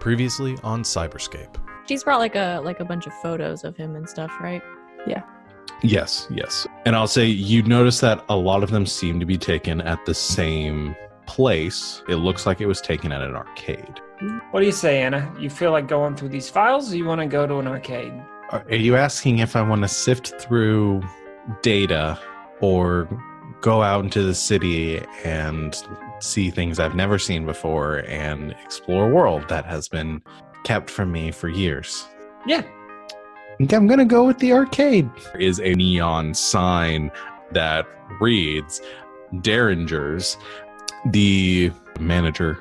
Previously on Cyberscape. She's brought like a like a bunch of photos of him and stuff, right? Yeah. Yes, yes. And I'll say you notice that a lot of them seem to be taken at the same place. It looks like it was taken at an arcade. What do you say, Anna? You feel like going through these files or you want to go to an arcade? Are are you asking if I want to sift through data or go out into the city and see things I've never seen before and explore a world that has been kept from me for years? Yeah. I think I'm gonna go with the arcade. There is a neon sign that reads Derringers. The manager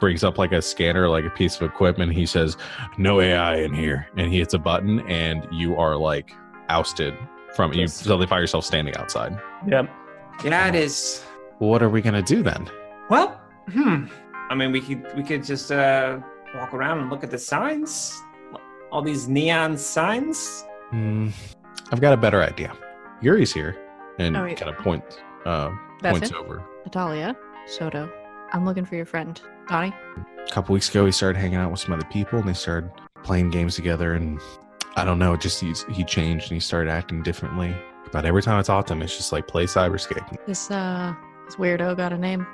brings up like a scanner, like a piece of equipment. He says, "No AI in here," and he hits a button, and you are like ousted from. You Yes. suddenly find yourself standing outside. Yep. Yeah, it is. What are we gonna do then? Well, hmm. I mean, we could we could just uh, walk around and look at the signs. All these neon signs. Hmm, I've got a better idea. Yuri's here, and Oh, kind of point uh, That's points it? over. Natalia, Soto. I'm looking for your friend. Donnie? a couple weeks ago he started hanging out with some other people and they started playing games together and i don't know just he's, he changed and he started acting differently but every time i talk to him it's just like play cyberscape. This uh this weirdo got a name.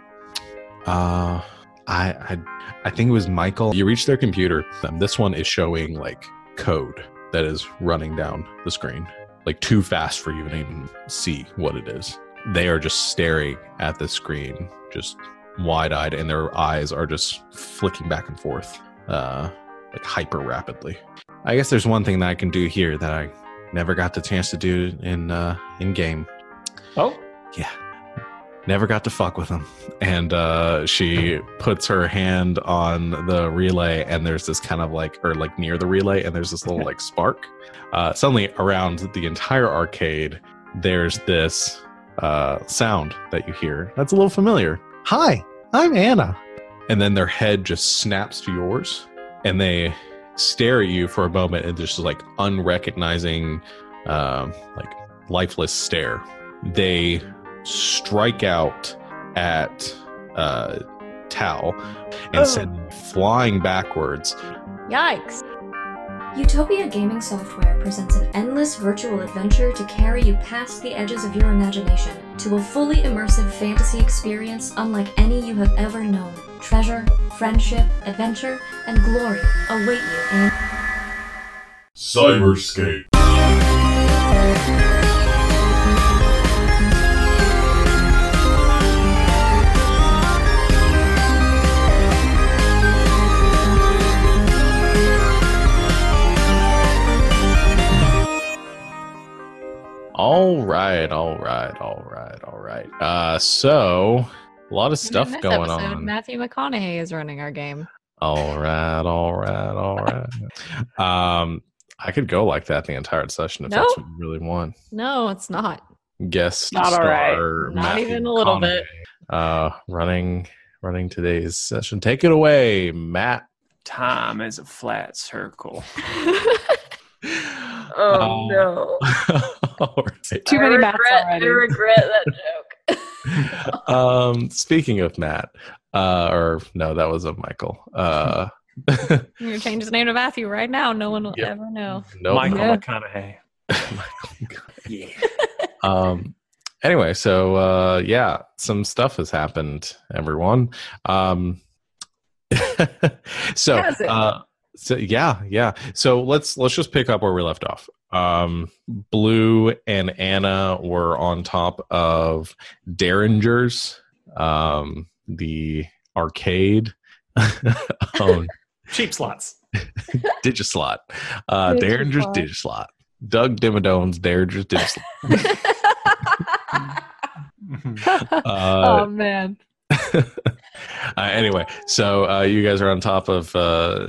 uh I, I i think it was michael. You reach their computer and this one is showing like code that is running down the screen. Like too fast for you to even see what it is. They are just staring at the screen just wide-eyed and their eyes are just flicking back and forth uh like hyper rapidly i guess there's one thing that i can do here that i never got the chance to do in uh in game. Oh, yeah. Never got to fuck with him. And uh she puts her hand on the relay and there's this kind of like or like near the relay and there's this little like spark. Uh suddenly around the entire arcade there's this uh sound that you hear that's a little familiar. Hi i'm anna. And then their head just snaps to yours and they stare at you for a moment and just like unrecognizing um like lifeless stare they strike out at uh, Tal and Oh. send flying backwards. Yikes. Utopia Gaming Software presents an endless virtual adventure to carry you past the edges of your imagination to a fully immersive fantasy experience unlike any you have ever known. Treasure, friendship, adventure, and glory await you in Cyberscape. All right, all right, all right, all right. Uh, so a lot of stuff In this going episode, on. Matthew McConaughey is running our game. All right, all right, all right. um, I could go like that the entire session if No. that's what you really want. No, it's not. Guest Not all star, right. Not Matthew even a little bit. McConaughey, Uh, running, running today's session. Take it away, Matt. time is a flat circle. Oh no! all right. Too many Matts already. I regret that joke. um speaking of matt uh or no that was a michael uh You're change his name to Matthew right now. No one will Yep. ever know. no Michael Yeah. McConaughey. Yeah. um anyway so uh yeah some stuff has happened everyone um so Has it? uh so yeah yeah. So let's let's just pick up where we left off. Um blue and anna were on top of derringers um the arcade. Owned Cheap slots. digislot. Uh derringers digislot. Doug dimodone's derringers digislot. Uh, oh man. Uh, anyway, so uh, you guys are on top of uh,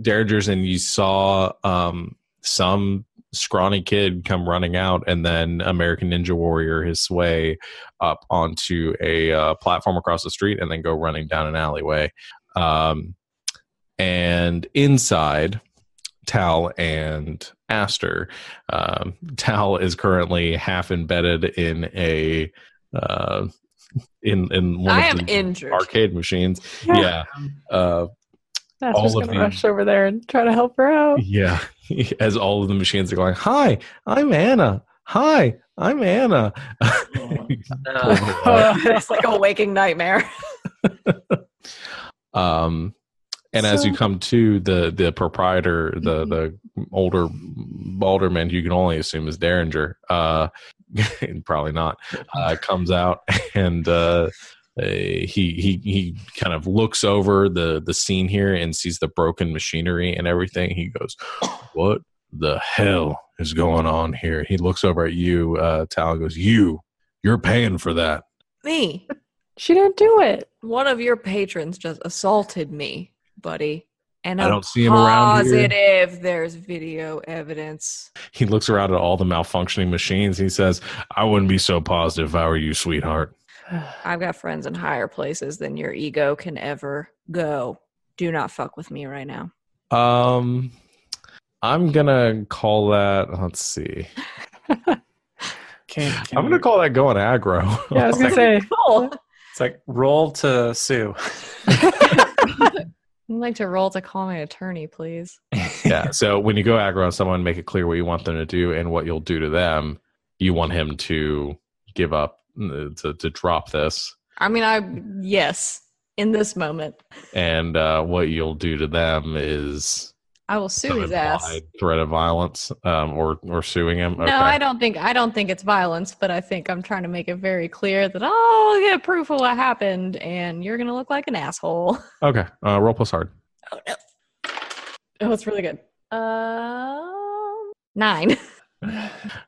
Derringers, and you saw um, some scrawny kid come running out, and then American Ninja Warrior his way up onto a uh, platform across the street, and then go running down an alleyway. Um, and inside, Tal and Aster. Um, Tal is currently half embedded in a uh, in in one I of am the injured. arcade machines. Yeah. Uh, Master's All of gonna the- rush over there and try to help her out. Yeah, as all of the machines are going, "Hi, I'm Anna. Hi, I'm Anna." it's like a waking nightmare. um, and as you come to the the proprietor, the the older alderman, you can only assume is Derringer. Uh, probably not. Uh, comes out and uh, uh, he he he kind of looks over the the scene here and sees the broken machinery and everything. He goes, "What the hell is going on here?" He looks over at you, uh, Tal, goes, "You, you're paying for that." Me. She didn't do it. One of your patrons just assaulted me, buddy. And I don't see him around here. positive there's video evidence. He looks around at all the malfunctioning machines. He says, "I wouldn't be so positive if I were you, sweetheart." I've got friends in higher places than your ego can ever go. Do not fuck with me right now. Um, I'm gonna call that. Let's see. Can, can I'm gonna call that going aggro. Yeah, I was gonna say. Cool. It's like roll to sue. I'd like to roll to call my attorney, please. yeah. So when you go aggro on someone, make it clear what you want them to do and what you'll do to them. You want him to give up, to to drop this, I mean, I yes, in this moment, and uh, what you'll do to them is I will sue his ass. threat of violence, um, or or suing him. No, I don't think I don't think it's violence, but I think I'm trying to make it very clear that I'll get proof of what happened, and you're gonna look like an asshole. Okay. Uh, roll plus hard. Oh no! Oh, it's really good. Um, nine.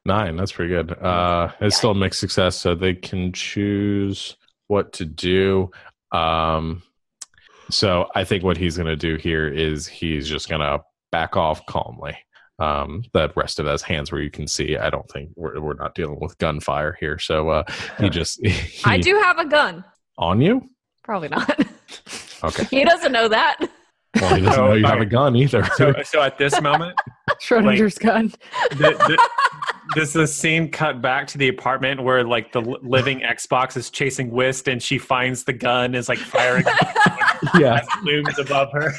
Nine. That's pretty good. Uh, it's still a mixed success, so they can choose what to do. Um, so I think what he's going to do here is he's just going to back off calmly. Um, the rest of his hands where you can see, I don't think we're, we're not dealing with gunfire here. So uh, he just he, I do have a gun. on you. Probably not. Okay. he doesn't know that. Well, he doesn't know you have a gun either. So, so at this moment, Schrodinger's gun. the, the, does the scene cut back to the apartment where like the living Xbox is chasing Whist and she finds the gun is like firing yeah. looms above her,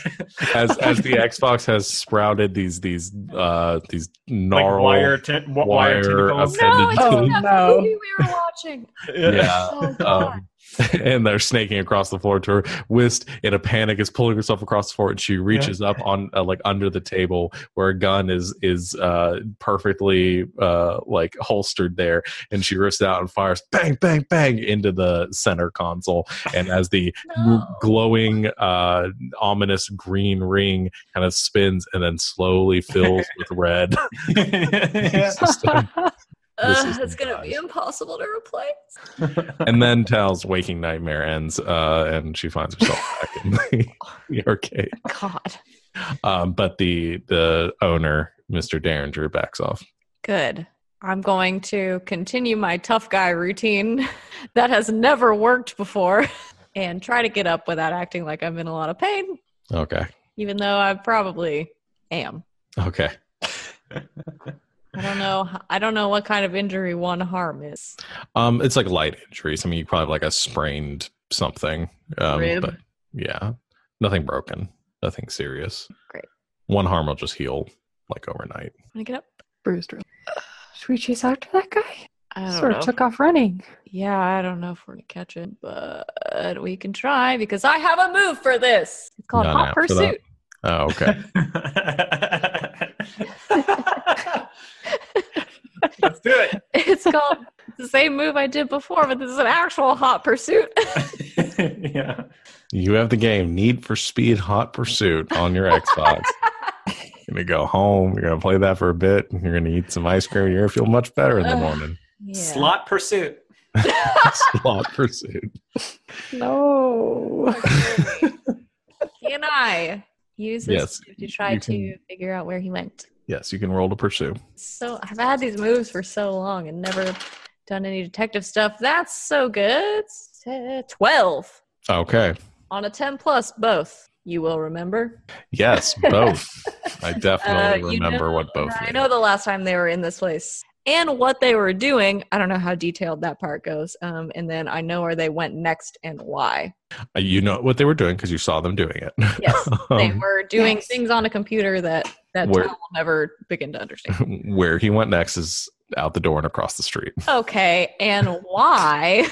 As as the Xbox has sprouted these these uh these like wire, ten- wire, wire no, it's to Oh, that no. movie we were watching. yeah. Oh god. Um, and they're snaking across the floor to her. Whist, in a panic, is pulling herself across the floor, and she reaches up on uh, like under the table where a gun is is uh, perfectly uh, like holstered there, and she rips it out and fires bang, bang, bang into the center console. And as the No. glowing, uh, ominous green ring kind of spins and then slowly fills with red. Yeah. system. this Uh, it's gonna be impossible to replace. and then Tal's waking nightmare ends, uh, and she finds herself back in the, the arcade. God. Um, but the the owner, Mr. Derringer, backs off. Good. I'm going to continue my tough guy routine that has never worked before and try to get up without acting like I'm in a lot of pain, Okay. even though I probably am. Okay. I don't know. I don't know what kind of injury one harm is. Um, it's like light injuries. I mean, you probably have like a sprained something. Um, Rib? But yeah, nothing broken, nothing serious. Great. One harm will just heal like overnight. Can I get up? Bruised. really. Should we chase after that guy? I don't Sort know. of took off running. yeah, I don't know if we're gonna catch it, but we can try because I have a move for this. It's called None Hot after that. Pursuit. Oh, okay. Let's do it. It's called it's the same move I did before, but this is an actual Hot Pursuit. yeah. you have the game Need for Speed Hot Pursuit on your Xbox. you're gonna go home. You're gonna play that for a bit. You're gonna eat some ice cream. You're gonna feel much better in the morning. Yeah. Slot pursuit. Slot Pursuit. No. Can I use this Yes, to try to figure out where he went? Yes, you can roll to pursue. So I've had these moves for so long and never done any detective stuff. That's so good. Uh, Twelve Okay. on a ten plus, both. You will remember. Yes, both. I Uh, definitely you remember know- what both I mean. know the last time they were in this place, and what they were doing. I don't know how detailed that part goes. Um, and then I know where they went next and why. Uh, You know what they were doing because you saw them doing it. Yes, they Um, were doing Yes. things on a computer that that Where- Tal will never begin to understand. where he went next is out the door and across the street. Okay, and why?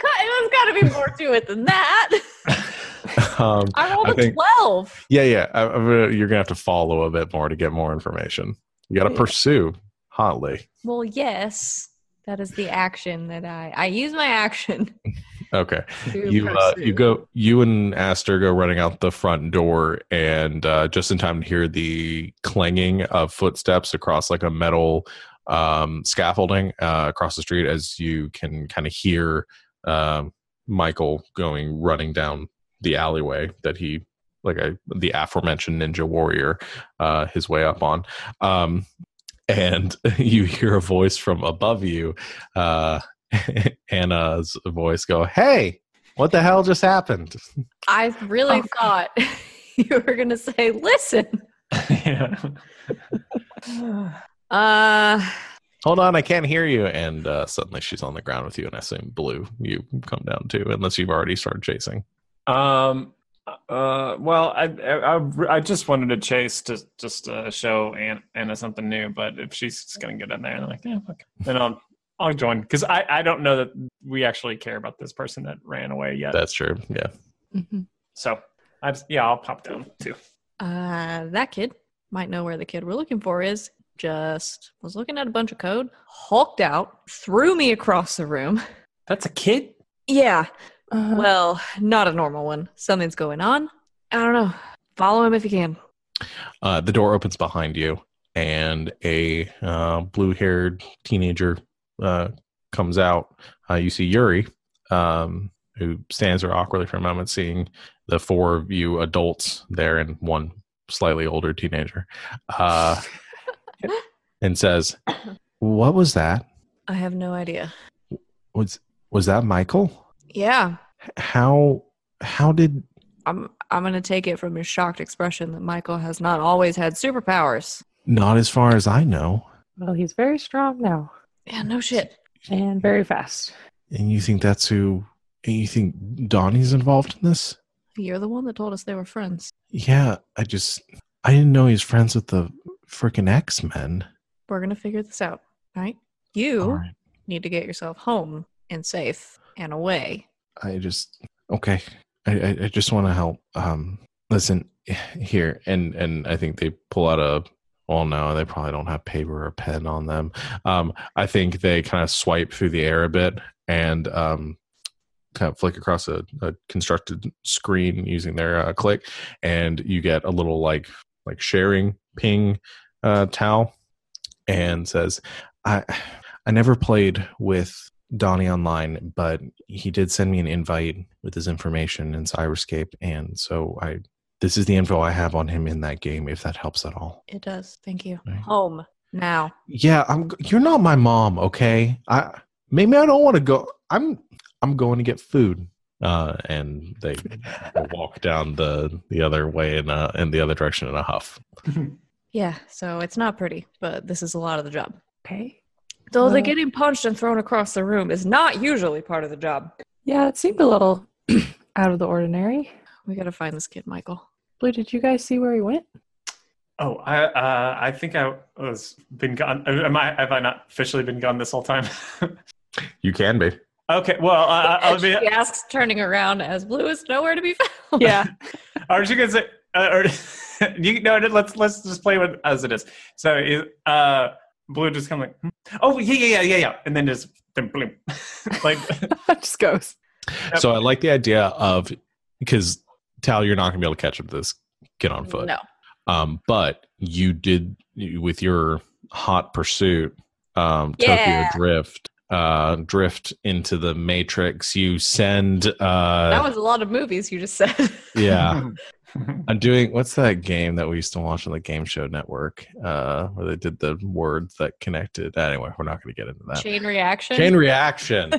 There's got to be more to it than that. um, I rolled I a think- twelve. yeah, yeah. I, I'm gonna, you're gonna have to follow a bit more to get more information. You got to Yeah. pursue hotly. Well, yes, that is the action that I I use my action. Okay. You uh, you go you and Aster go running out the front door and uh, just in time to hear the clanging of footsteps across like a metal um, scaffolding uh, across the street as you can kind of hear um, Michael going running down the alleyway that he like a, the aforementioned ninja warrior uh, his way up on um, and you hear a voice from above you uh, Anna's voice go, Hey, what the hell just happened? I really Oh, thought you were gonna say, "Listen, yeah. uh, Hold on, I can't hear you. And uh, suddenly she's on the ground with you, and I assume Blue, you come down too, unless you've already started chasing. Um. Uh. Well, I, I I- I just wanted to chase to just uh, show Anna, Anna something new. But if she's just gonna get in there, and I'm like, yeah, okay, then I'll I'll join because I I don't know that we actually care about this person that ran away yet. That's true. Yeah. mhm. so I just, yeah, I'll pop down too. uh, that kid might know where the kid we're looking for is." Just was looking at a bunch of code, hulked out, threw me across the room. That's a kid. Yeah, Uh, Well, not a normal one. Something's going on. I don't know. Follow him if you can. Uh, the door opens behind you, and a uh, blue haired teenager uh, comes out. Uh, you see Yuri, um, who stands there awkwardly for a moment, seeing the four of you adults there and one slightly older teenager, uh, and says, What was that? I have no idea. Was was that Michael? Yeah, How how did I'm. I'm gonna take it from your shocked expression that Michael has not always had superpowers. not as far as I know. well, he's very strong now Yeah, no shit. and very fast. And you think that's who and you think Donnie's involved in this? You're the one that told us they were friends. Yeah, I just I didn't know he's friends with the freaking X Men. We're gonna figure this out, right? You need to get yourself home and safe and away. I just okay. I I, just want to help. Um, listen here, and and I think they pull out a. Well, no, they probably don't have paper or pen on them. Um, I think they kind of swipe through the air a bit and um, kind of flick across a, a constructed screen using their uh, click, and you get a little like like sharing ping uh, Tal, and says, "I I never played with Donnie online, but he did send me an invite with his information in Cyberscape, and so I this is the info I have on him in that game. If that helps at all. It does. Thank you. Right. Home now. Yeah, I'm. You're not my mom, okay? I maybe I don't want to go. I'm I'm going to get food. Uh, and they walk down the the other way in uh in the other direction in a huff. Yeah. So it's not pretty, but this is a lot of the job. Okay. Though the getting punched and thrown across the room is not usually part of the job. Yeah, it seemed a little out of the ordinary. We gotta find this kid, Michael. Blue, did you guys see where he went? Oh, I uh, I think I was been gone. Am I? Have I not officially been gone this whole time? You can be. okay. Well, uh, I'll be. She asks, turning around as Blue is nowhere to be found. Yeah. Aren't you gonna say? Uh, or, you no. Let's let's just play with as it is. So, uh, blue just kind of like, hmm? oh yeah yeah yeah yeah yeah, and then just then bloom, like Just goes. Yep. So I like the idea of because Tal, you're not gonna be able to catch up to this kid on foot. No. Um, but you did with your hot pursuit, um, Yeah. Tokyo Drift, uh, drift into the Matrix. You send, uh, that was a lot of movies you just said. yeah. I'm doing what's that game that we used to watch on the Game Show Network, uh, where they did the words that connected. Anyway, we're not going to get into that. Chain reaction. Chain reaction.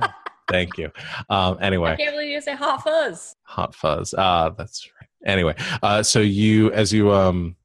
Thank you. Um, I anyway, can't believe you say hot fuzz. hot fuzz. Uh, that's right. Anyway, uh, so you as you um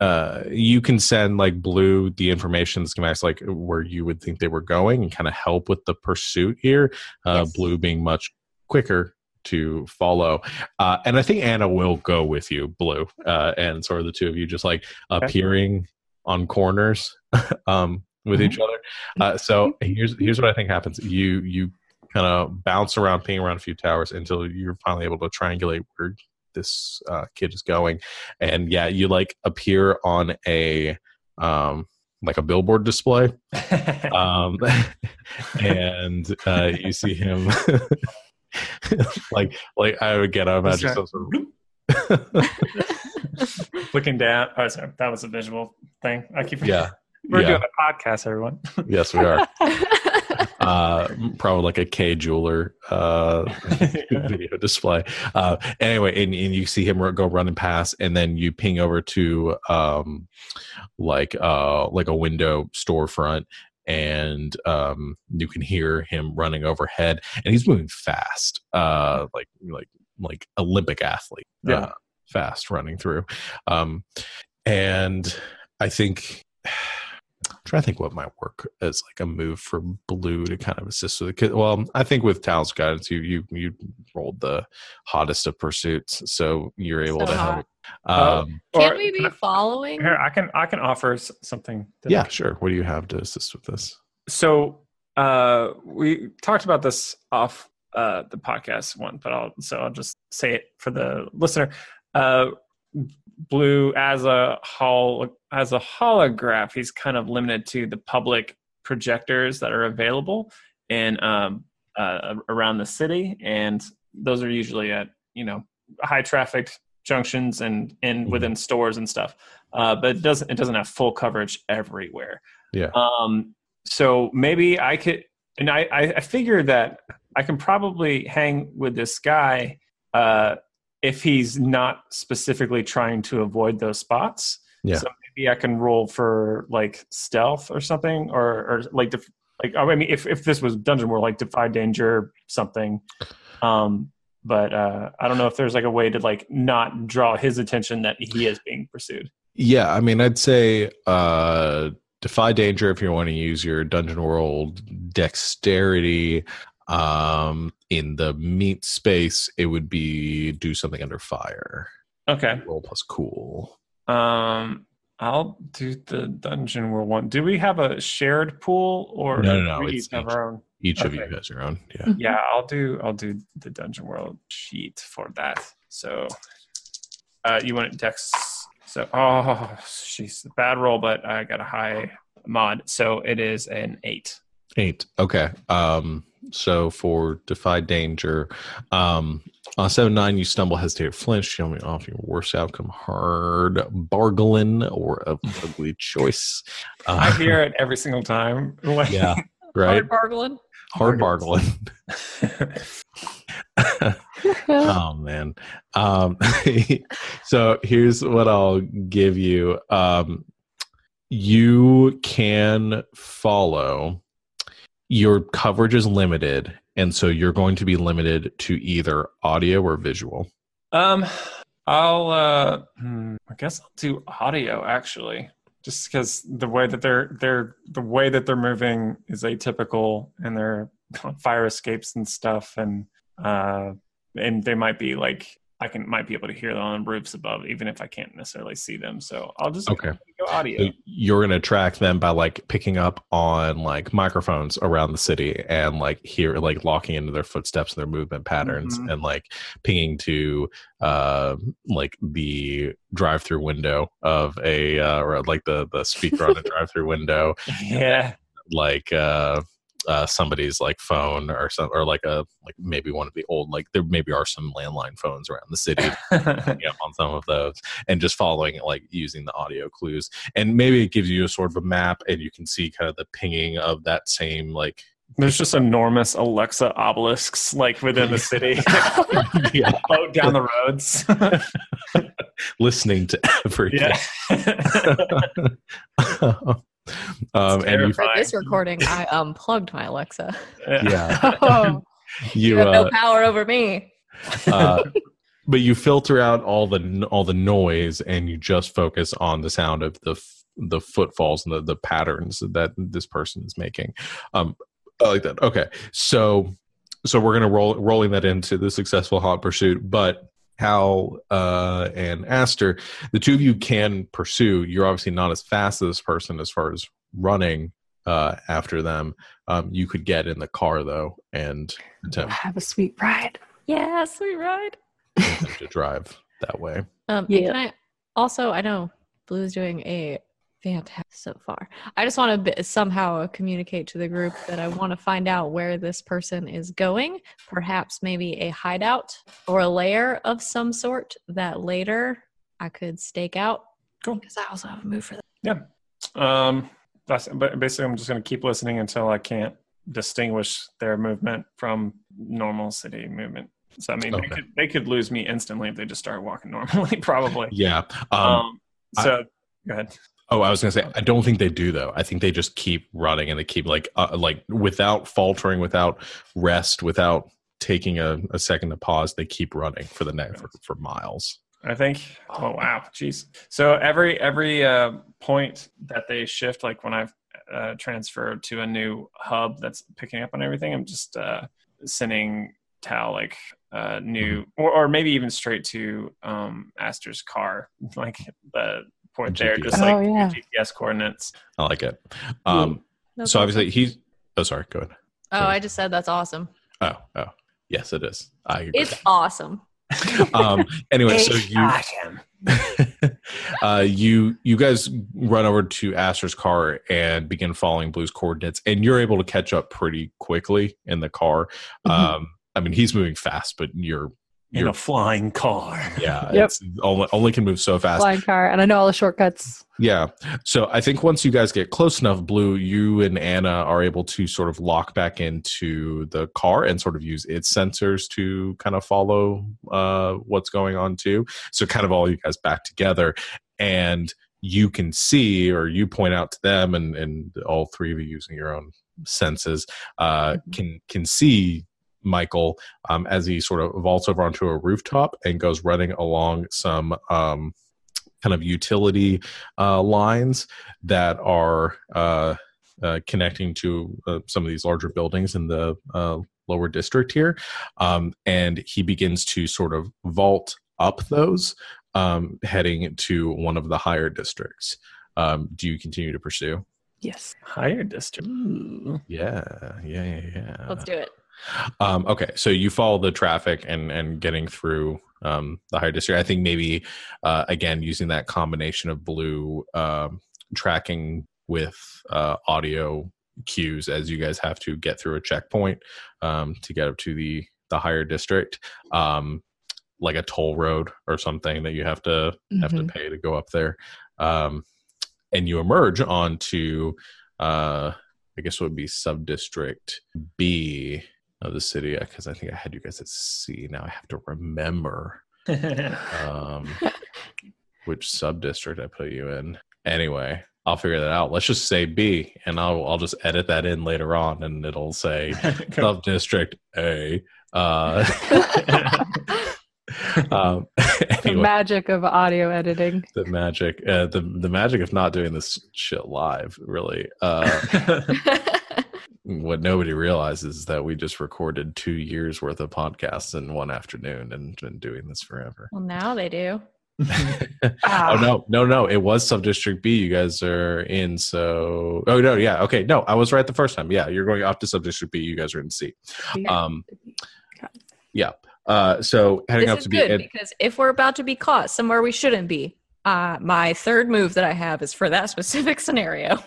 uh, you can send like blue the information schematics like where you would think they were going and kind of help with the pursuit here. Uh, Yes. Blue being much quicker to follow, uh, and I think Anna will go with you, Blue, uh, and sort of the two of you just like Okay. appearing on corners um, with Mhm. each other. Uh, so here's here's what I think happens. You you kind of bounce around, ping around a few towers until you're finally able to triangulate where this uh, kid is going, and yeah, you like appear on a um, like a billboard display, um, and uh, you see him like like I would get. I would imagine some sort of Looking down. Oh, sorry. That was a visual thing. I keep. yeah. We're yeah. doing a podcast, everyone. Yes, we are. uh probably like a Kay jeweler uh video display uh anyway and, and you see him ru- go running past and then you ping over to um like uh like a window storefront and um you can hear him running overhead and he's moving fast uh like like like olympic athlete Yeah. uh, fast running through um and i think I'm trying to think what might work as like a move for blue to kind of assist with the kid. Well, I think with Tal's guidance, you you you rolled the hottest of pursuits, so you're able So to help. hot. Oh. Um, Can Or- we be following? Here, I can I can offer something. that- yeah, sure. What do you have to assist with this? So uh, we talked about this off uh, the podcast one, but I'll so I'll just say it for the listener. Uh, Blue as a hol as a holograph, he's kind of limited to the public projectors that are available in um, uh, around the city, and those are usually at you know high trafficked junctions and and Mhm. within stores and stuff. Uh, but it doesn't it doesn't have full coverage everywhere. Yeah. Um, so maybe I could, and I, I, I figure that I can probably hang with this guy uh, if he's not specifically trying to avoid those spots. Yeah. So maybe I can roll for like stealth or something, or or like def- like I mean, if if this was Dungeon World, like defy danger something. Um, but uh, I don't know if there's like a way to like not draw his attention that he is being pursued. Yeah, I mean, I'd say uh, defy danger if you want to use your Dungeon World dexterity. Um, in the meat space, it would be do something under fire. Okay. Roll plus cool. Um, I'll do the dungeon world one. Do we have a shared pool or No, no, no, We it's each have our own. Each of you has your own. Yeah. Yeah, I'll do. I'll do the dungeon world sheet for that. So, uh, you want it dex? So, oh, she's a bad roll, but I got a high mod, so it is an eight. Eight. Okay. Um, so for defy danger, um, on seven nine, you stumble, hesitate, flinch. Show me off your worst outcome, hard bargain or a ugly choice. Uh, I hear it every single time. Yeah. Right. Hard bargling? Hard bargain. oh man. Um, so here's what I'll give you. Um, you can follow. Your coverage is limited, and so you're going to be limited to either audio or visual. Um, I'll. Uh, hmm, I guess I'll do audio actually, just because the way that they're they're the way that they're moving is atypical, and they're fire escapes and stuff, and uh, and they might be like I can might be able to hear them on roofs above, even if I can't necessarily see them. So I'll just Okay. go audio. So you're going to track them by like picking up on like microphones around the city and like hear like locking into their footsteps and their movement patterns Mhm. and like pinging to uh like the drive-through window of a uh, or like the the speaker on the drive-through window Yeah. like uh uh, somebody's like phone or some or like a like maybe one of the old like there maybe are some landline phones around the city. On some of those and just following it, like using the audio clues. And maybe it gives you a sort of a map and you can see kind of the pinging of that same like There's just enormous Alexa obelisks like within the city, yeah, out down the roads. listening to everything. Yeah. Um and you For this recording, I unplugged my Alexa. yeah. Oh, you you have no uh, power over me. uh but you filter out all the all the noise and you just focus on the sound of the the footfalls and the, the patterns that this person is making. Um i like that. Okay. So so we're gonna roll rolling that into the successful hot pursuit but hal uh and aster the two of you can pursue you're obviously not as fast as this person as far as running uh after them um you could get in the car though and attempt, Have a sweet ride. Yeah, sweet ride. attempt to drive that way Um, Yeah. Can I also? I know Blue's doing a fantastic so far. I just want to somehow communicate to the group that I want to find out where this person is going. Perhaps maybe a hideout or a lair of some sort that later I could stake out. Cool. Because I also have a move for that. Yeah. Um, that's but basically I'm just gonna keep listening until I can't distinguish their movement from normal city movement. So I mean, they could they could lose me instantly if they just start walking normally, probably. yeah um Um, so go ahead. Oh, I was gonna say I don't think they do though. I think they just keep running and they keep like uh, like without faltering, without rest, without taking a, a second to pause. They keep running for the next for, for miles. I think. Oh wow, jeez. So every every uh, point that they shift, like when I've uh, transferred to a new hub that's picking up on everything, I'm just uh, sending Tal like uh, new, or, or maybe even straight to um, Aster's car, like the point there, just like Oh, yeah. GPS coordinates. I like it. Um, That's so obviously he's. Oh, sorry. Go ahead. Oh, I just said that's awesome. Oh, oh, yes, it is. I agree. It's awesome. um, anyway, so you Awesome. uh, you you guys run over to Aster's car and begin following Blue's coordinates, and you're able to catch up pretty quickly in the car. Mhm. Um, I mean, he's moving fast, but you're In you're a flying car. yeah, Yep. it's only only can move so fast. Flying car, and I know all the shortcuts. Yeah. So I think once you guys get close enough, Blue, you and Anna are able to sort of lock back into the car and sort of use its sensors to kind of follow uh, what's going on too. So kind of all you guys back together, and you can see, or you point out to them, and and all three of you using your own senses uh, can can see. Michael, um, as he sort of vaults over onto a rooftop and goes running along some um, kind of utility uh, lines that are uh, uh, connecting to uh, some of these larger buildings in the uh, lower district here. Um, and he begins to sort of vault up those, um, heading to one of the higher districts. Um, do you continue to pursue? Yes. Higher district. Ooh. Yeah, yeah, yeah, yeah. Let's do it. Um, okay, so you follow the traffic and and getting through um, the higher district. I think maybe uh, again using that combination of blue um, tracking with uh, audio cues as you guys have to get through a checkpoint um, to get up to the the higher district, um, like a toll road or something that you have to have to Mhm. pay to go up there, um, and you emerge onto. Uh, I guess it would be sub district B of the city because I think I had you guys at C. Now I have to remember um, which sub district I put you in. Anyway, I'll figure that out. Let's just say B, and I'll I'll just edit that in later on, and it'll say sub district A. Uh, um, The magic of audio editing. the magic, uh, the the magic of not doing this shit live, really. Uh, what nobody realizes is that we just recorded two years worth of podcasts in one afternoon and been doing this forever. well, now they do. oh no, no, no! It was sub district B. You guys are in. So, oh no, yeah, okay, no, I was right the first time. Yeah, you're going off to sub district B. You guys are in C. Um, yeah. Uh, so heading This up is to B. good because if we're about to be caught somewhere we shouldn't be, uh, my third move that I have is for that specific scenario.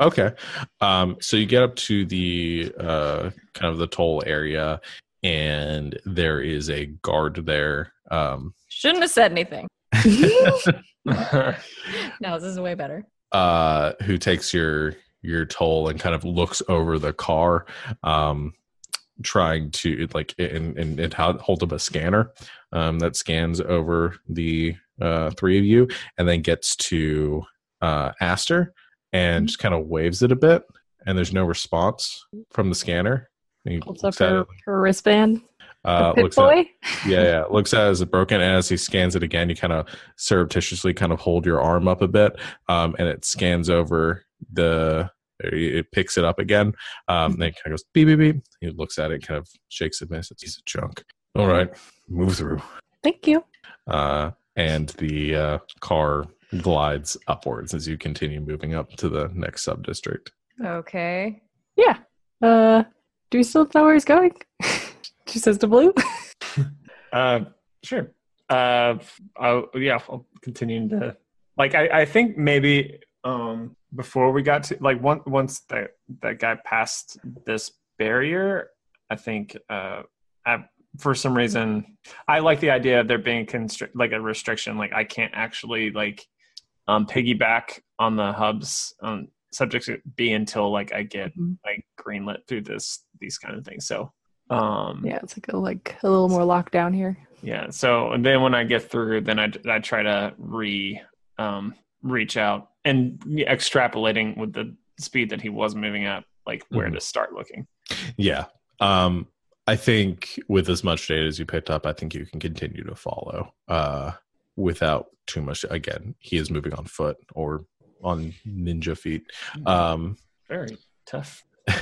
Okay. Um, so you get up to the uh, kind of the toll area, and there is a guard there. Um, Shouldn't have said anything. No, this is way better. uh, who takes your your toll and kind of looks over the car, um, trying to like and and, and ho- hold up a scanner um, that scans over the uh, three of you, and then gets to uh, Aster and just kind of waves it a bit, and there's no response from the scanner. He Holds up her, her wristband. Uh, looks at, yeah, yeah. Looks at it as broken, and as he scans it again, you kind of surreptitiously kind of hold your arm up a bit, um, and it scans over the. It picks it up again. Um, then it kind of goes beep beep beep. He looks at it, kind of shakes it, and says, "He's a junk." All right, move through. Thank you. Uh, and the uh, car glides upwards as you continue moving up to the next sub district. Okay. Yeah. Uh, do we still know where he's going? she says to Blue. Uh, sure. Uh, I'll, yeah, I'll continue to like. I, I think maybe um before we got to like once once that that guy passed this barrier, I think uh, I, for some reason I like the idea of there being constrict like a restriction. Like I can't actually like um piggyback on the hubs um subject to B until like I get Mhm. like greenlit through this these kind of things. So um Yeah, it's like a like a little more locked down here. yeah. So and then when I get through, then I, I try to re um, reach out and extrapolating with the speed that he was moving at, like where Mhm. to start looking. Yeah. Um, I think with as much data as you picked up, I think you can continue to follow uh, without too much. Again, he is moving on foot or on ninja feet. Um, Very tough.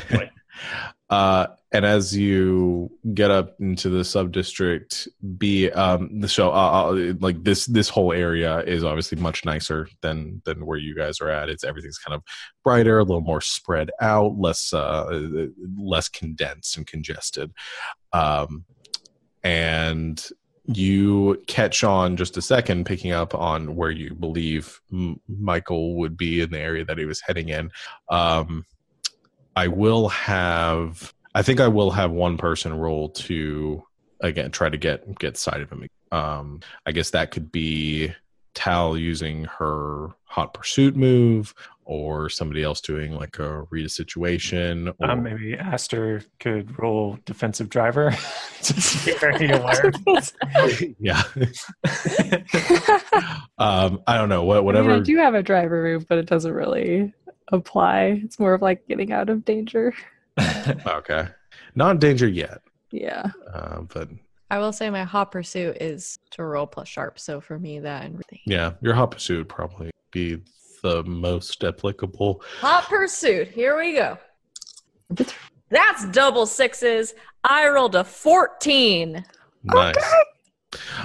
Uh, and as you get up into the sub district B, um, so uh, uh, like this this whole area is obviously much nicer than than where you guys are at. It's everything's kind of brighter, a little more spread out, less uh, less condensed and congested, um, and you catch on just a second picking up on where you believe M- michael would be in the area that he was heading in um, I will have. I think I will have one person roll to again try to get get sight of him. Um, I guess that could be Tal using her hot pursuit move, or somebody else doing like a read a situation. Or, Um, maybe Aster could roll defensive driver. Just be very aware. yeah. um, I don't know what I, mean, whatever. I do have a driver move, but it doesn't really apply. It's more of like getting out of danger. okay, not in danger yet, Yeah. uh, but I will say my hot pursuit is to roll plus sharp. So for me, that and yeah, your hot pursuit would probably be the most applicable. hot pursuit. Here we go. That's double sixes. I rolled a 14. Nice.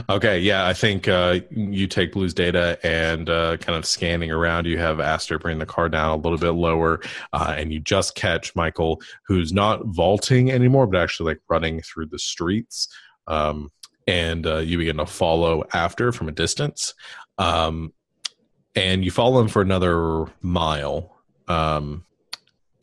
Okay, yeah, I think uh, you take Blue's data and uh, kind of scanning around. You have Aster bring the car down a little bit lower, uh, and you just catch Michael, who's not vaulting anymore, but actually like running through the streets. Um, and uh, you begin to follow after from a distance, um, and you follow him for another mile um,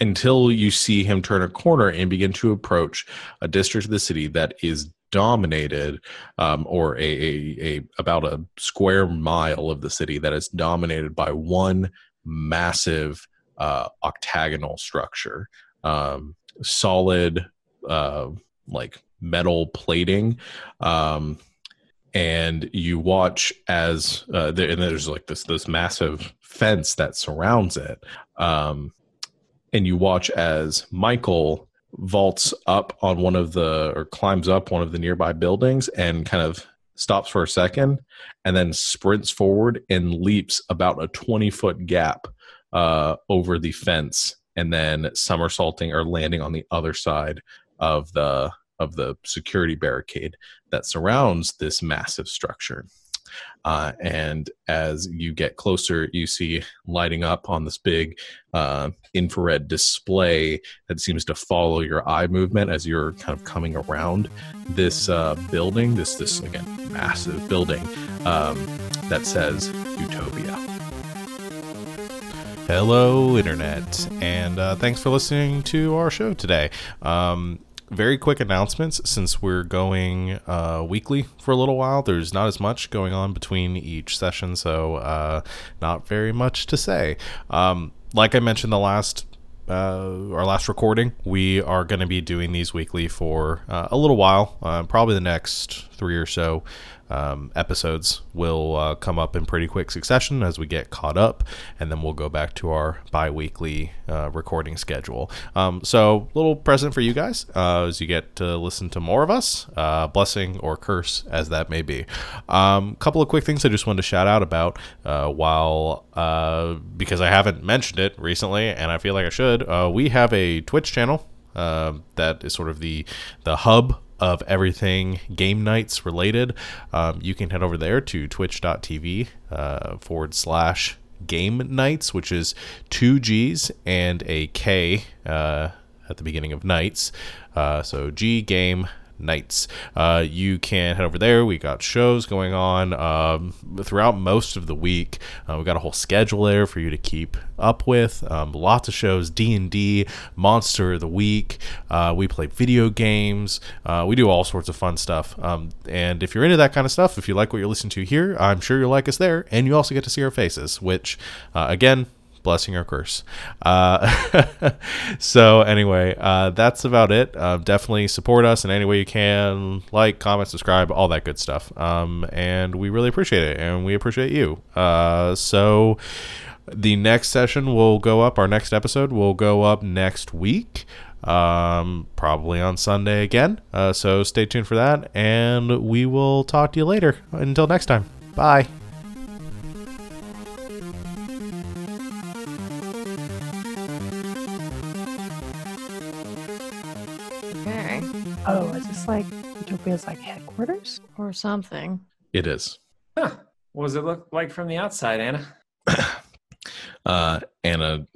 until you see him turn a corner and begin to approach a district of the city that is dominated um, or a, a, a about a square mile of the city that is dominated by one massive uh, octagonal structure. Um, solid uh, like metal plating. Um, and you watch as uh, there, and there's like this this massive fence that surrounds it um, and you watch as michael vaults up on one of the or climbs up one of the nearby buildings and kind of stops for a second and then sprints forward and leaps about a 20 foot gap uh, over the fence and then somersaulting or landing on the other side of the of the security barricade that surrounds this massive structure. Uh, and as you get closer you see lighting up on this big uh, infrared display that seems to follow your eye movement as you're kind of coming around this uh, building this this again massive building um, that says utopia. Hello internet and uh, thanks for listening to our show today. Um, very quick announcements since we're going uh, weekly for a little while. There's not as much going on between each session, so uh, not very much to say. Um, like I mentioned the last uh, our last recording, we are going to be doing these weekly for uh, a little while, uh, probably the next three or so um, episodes will uh, come up in pretty quick succession as we get caught up, and then we'll go back to our bi-weekly uh, recording schedule. Um, so, little present for you guys uh, as you get to listen to more of us, uh, blessing or curse as that may be. A um, couple of quick things I just wanted to shout out about uh, while uh, because I haven't mentioned it recently, and I feel like I should. we have a Twitch channel. that is sort of the the hub of everything game nights related, um, you can head over there to twitch.tv uh, forward slash game nights, which is two G's and a K uh, at the beginning of nights. Uh, so G game nights. Uh, you can head over there. We got shows going on um, throughout most of the week. Uh, we got a whole schedule there for you to keep up with. Um, lots of shows: D and D, Monster of the Week. Uh, we play video games. Uh, we do all sorts of fun stuff. Um, and if you're into that kind of stuff, if you like what you're listening to here, I'm sure you'll like us there. And you also get to see our faces, which, uh, again, blessing or curse. Uh, so anyway, uh, that's about it. Uh, definitely support us in any way you can. Like, comment, subscribe, all that good stuff. Um, and we really appreciate it, and we appreciate you. Uh, so the next session will go up. Our next episode will go up next week. Um, probably on Sunday again. Uh, so stay tuned for that, and we will talk to you later. Until next time, bye. This like Utopia's like headquarters or something? It is. Huh. What does it look like from the outside, Anna? uh, Anna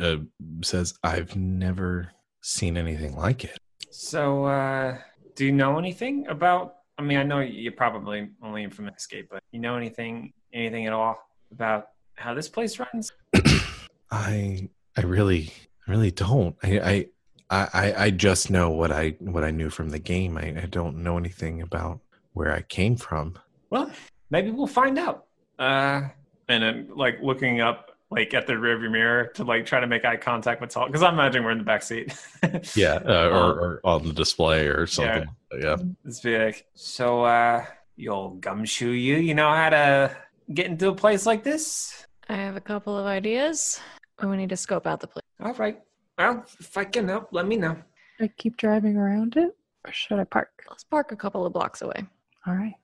uh, says, "I've never seen anything like it." So, uh, do you know anything about? I mean, I know you're probably only from Escape, but you know anything, anything at all about how this place runs? I, I really, really don't. I, I I, I just know what I what I knew from the game. I, I don't know anything about where I came from. Well, maybe we'll find out. Uh, and then like looking up like at the rearview mirror to like try to make eye contact with Salt because I'm imagining we're in the back seat. yeah, uh, or, um, or, on the display or something. Yeah, yeah. it's big. So, uh, you old gumshoe, you you know how to get into a place like this? I have a couple of ideas. We need to scope out the place. All right. Well, if I can help, let me know. Should I keep driving around it or should I park? Let's park a couple of blocks away. All right.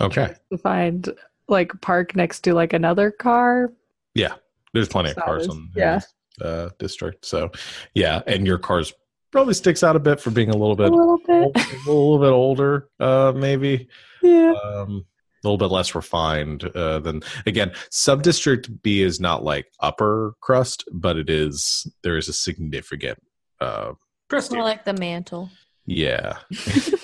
Okay. Find like park next to like another car. Yeah. There's plenty of cars on yeah. uh, district. So yeah, and your car's probably sticks out a bit for being a little bit a little bit a little bit older, uh maybe. Yeah. Um a little bit less refined uh, than again subdistrict b is not like upper crust but it is there is a significant uh more like the mantle. Yeah.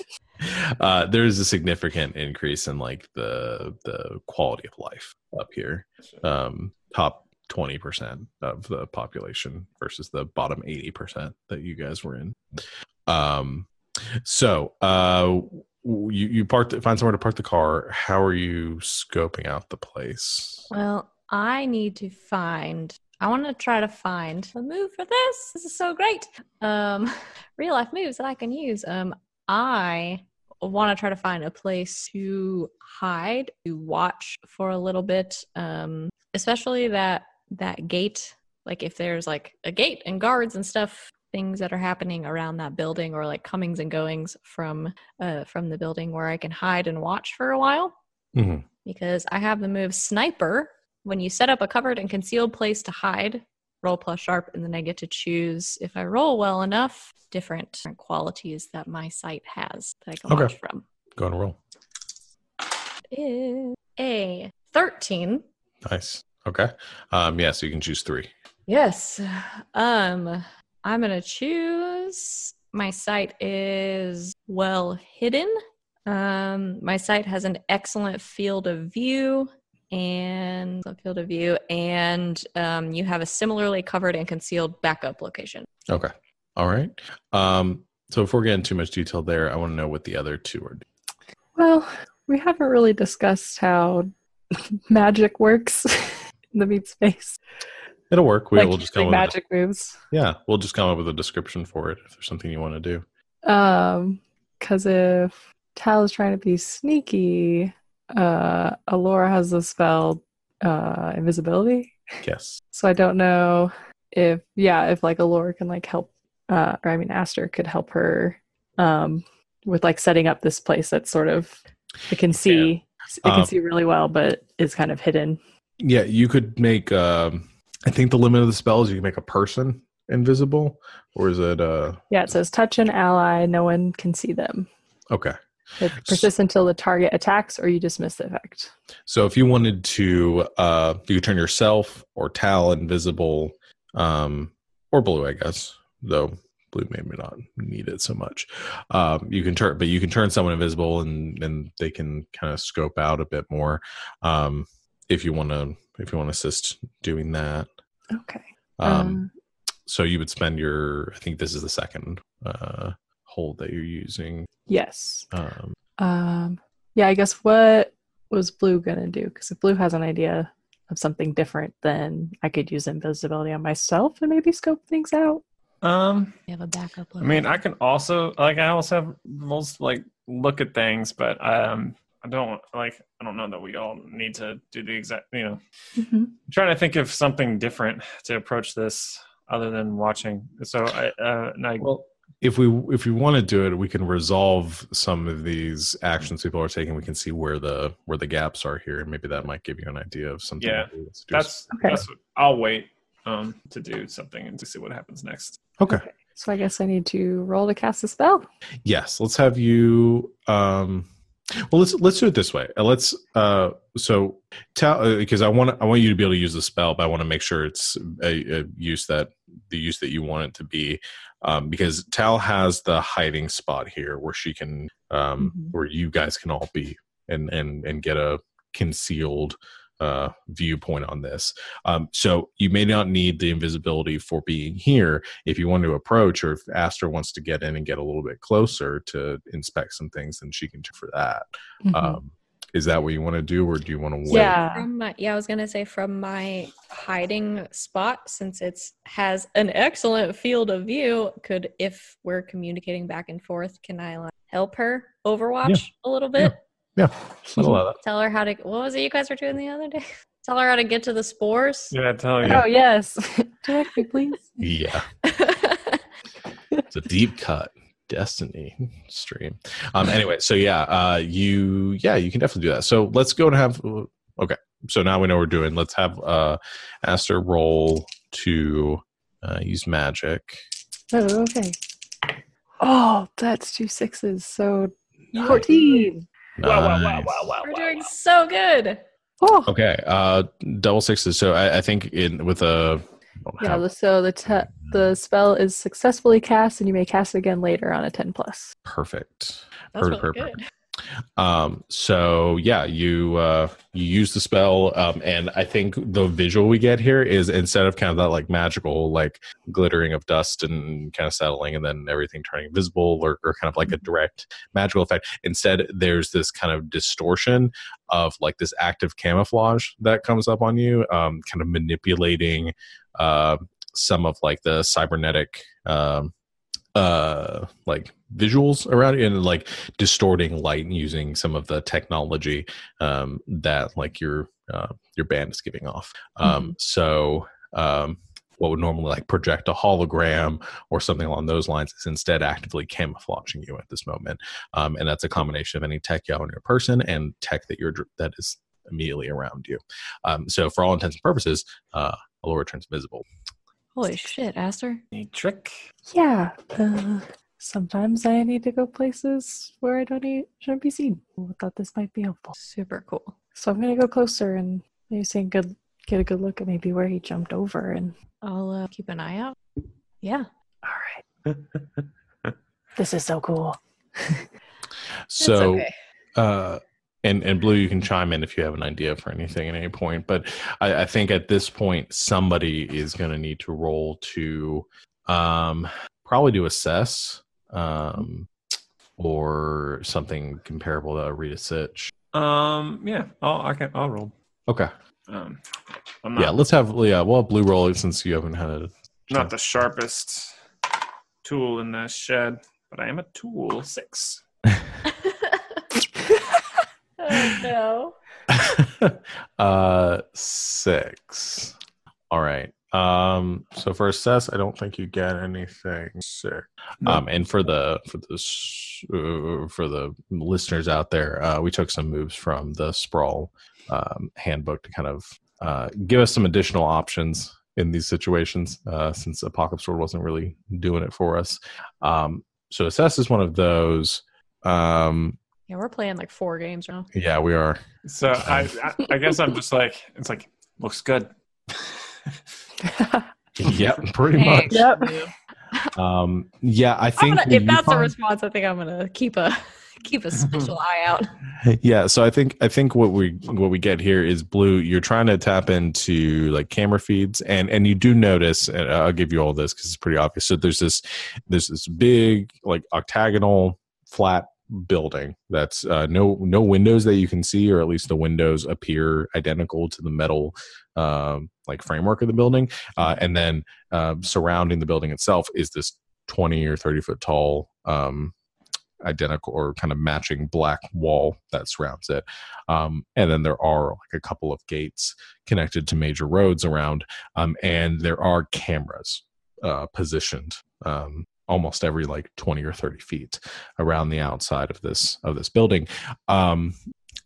Uh there's a significant increase in like the the quality of life up here. Um top 20% of the population versus the bottom 80% that you guys were in. Um so uh you you parked find somewhere to park the car how are you scoping out the place? Well i need to find i want to try to find a move for this this is so great. Um real life moves that i can use. Um i want to try to find a place to hide to watch for a little bit um especially that that gate like if there's like a gate and guards and stuff things that are happening around that building or like comings and goings from uh, from the building where I can hide and watch for a while. Mm-hmm. Because I have the move sniper. When you set up a covered and concealed place to hide, roll plus sharp, and then I get to choose if I roll well enough different, different qualities that my sight has that I can okay. watch from. Go and roll. Is a thirteen. Nice. Okay. Um. Yeah. So you can choose three. Yes. Um. I'm going to choose. My site is well hidden. Um, my site has an excellent field of view and a field of view, and um, you have a similarly covered and concealed backup location. Okay. All right. Um, so before getting too much detail there, I want to know what the other two are doing. Well, we haven't really discussed how magic works in the meat space. It'll work. We, like will just come magic a, moves. Yeah, we'll just come up with a description for it if there's something you want to do. Um, because if Tal is trying to be sneaky, uh, Alora has the spell uh, invisibility. Yes. So I don't know if yeah, if like Alora can like help uh or I mean Aster could help her um with like setting up this place that's sort of it can see it can Um, see really well but is kind of hidden. Yeah, you could make. Um, I think the limit of the spell is you can make a person invisible, or is it? Uh, Yeah, it says touch an ally, no one can see them. okay. It persists until the target attacks or you dismiss the effect. So if you wanted to, uh, you could turn yourself or Tal invisible, um, or blue, I guess. Though blue maybe not need it so much. Um, you can turn, but you can turn someone invisible, and and they can kind of scope out a bit more. Um, if you want to, if you want to assist doing that. Okay. Um, Um, so you would spend your. I think this is the second uh hold that you're using. yes. Um, Um, yeah, I guess what was Blue gonna do? Because if Blue has an idea of something different, then I could use invisibility on myself and maybe scope things out. Um, You have a backup. I mean, I can also like I also have most like look at things, but um, I don't like I don't know that we all need to do the exact. You know, I'm trying to think of something different to approach this other than watching. So I uh, and I Well, if we if we want to do it, we can resolve some of these actions people are taking. We can see where the where the gaps are here, and maybe that might give you an idea of something. Yeah, to do. that's Okay. that's what, I'll wait um to do something and to see what happens next. okay. So I guess I need to roll to cast a spell. Yes, let's have you. Um, well, let's let's do it this way. Uh, Let's uh, so tell because I want I want you to be able to use the spell, but I want to make sure it's a, a use that the use that you want it to be. Um, because Tal has the hiding spot here where she can, um, Mhm. where you guys can all be and and and get a concealed uh, viewpoint on this. Um, so you may not need the invisibility for being here if you want to approach, or if Aster wants to get in and get a little bit closer to inspect some things, then she can do for that. Mhm. Um, is that what you want to do, or do you want to wait? yeah. From my, yeah, I was gonna say from my hiding spot, since it's has an excellent field of view. Could if we're communicating back and forth, can I like, help her Overwatch a little bit? Yeah, I'll allow. Tell her how to. What was it you guys were doing the other day? Tell her how to get to the spores. Yeah, tell you. Oh yes. Direct me, please. Yeah, it's a deep cut destiny stream. Um. Anyway, so yeah, uh, you yeah, you can definitely do that. So let's go and have. Okay, so now we know what we're doing. Let's have uh, Aster roll to uh, use magic. Oh, okay. Oh, that's two sixes. So 14. Wow, wow, wow, wow, wow, we're wow, doing wow. so good. Oh, Okay, uh, double sixes. So I, I think in with a yeah. have- So the te- the spell is successfully cast, and you may cast it again later on a 10 plus. perfect. That's Perfect, really perfect, good. Um, so yeah, you uh, you use the spell, um, and I think the visual we get here is instead of kind of that like magical like glittering of dust and kind of settling, and then everything turning visible, or, or kind of like a direct magical effect. Instead, there's this kind of distortion of like this active camouflage that comes up on you, um, kind of manipulating uh, some of like the cybernetic. Um, uh like visuals around it and like distorting light using some of the technology um that like your uh your band is giving off. Um so um what would normally like project a hologram or something along those lines is instead actively camouflaging you at this moment. Um and that's a combination of any tech you have on your person and tech that you're that is immediately around you. Um so for all intents and purposes uh Allura turns visible Holy shit, Aster. Any trick? Yeah. Uh, sometimes I need to go places where I don't need, shouldn't be seen. I thought this might be helpful. Super cool. So I'm gonna go closer and maybe see a good get a good look at maybe where he jumped over and I'll uh, keep an eye out. Yeah. all right. this is so cool. so okay. uh and and blue you can chime in if you have an idea for anything at any point but i, I think at this point somebody is going to need to roll to um probably to assess um or something comparable to read a sitch Um, yeah, I'll, I can. I'll roll. okay Um, I'm not, yeah let's have yeah well blue roll since you haven't had a not the sharpest tool in the shed, but I am a tool six. Oh, uh, six. All right. Um, so for assess, I don't think you get anything sick. Um, and for the for the uh, for the listeners out there, uh, we took some moves from the sprawl um, handbook to kind of uh, give us some additional options in these situations, uh, since Apocalypse World wasn't really doing it for us. Um, so assess is one of those. Um, Yeah, we're playing like four games now. yeah, we are. So I, I, I guess I'm just like, it's like, looks good. Yep, pretty much. Thanks. Yep. Um, yeah, I I'm think gonna, if you that's a find- response, I think I'm gonna keep a keep a special eye out. yeah so i think i think what we what we get here is blue you're trying to tap into like camera feeds and and you do notice and i'll give you all this because it's pretty obvious so there's this there's this big like octagonal flat building that's uh, no no windows that you can see or at least the windows appear identical to the metal um, like framework of the building uh, and then uh, surrounding the building itself is this 20 or 30 foot tall um, identical or kind of matching black wall that surrounds it. Um, and then there are like a couple of gates connected to major roads around, um, and there are cameras uh, positioned um, almost every like 20 or 30 feet around the outside of this of this building. Um,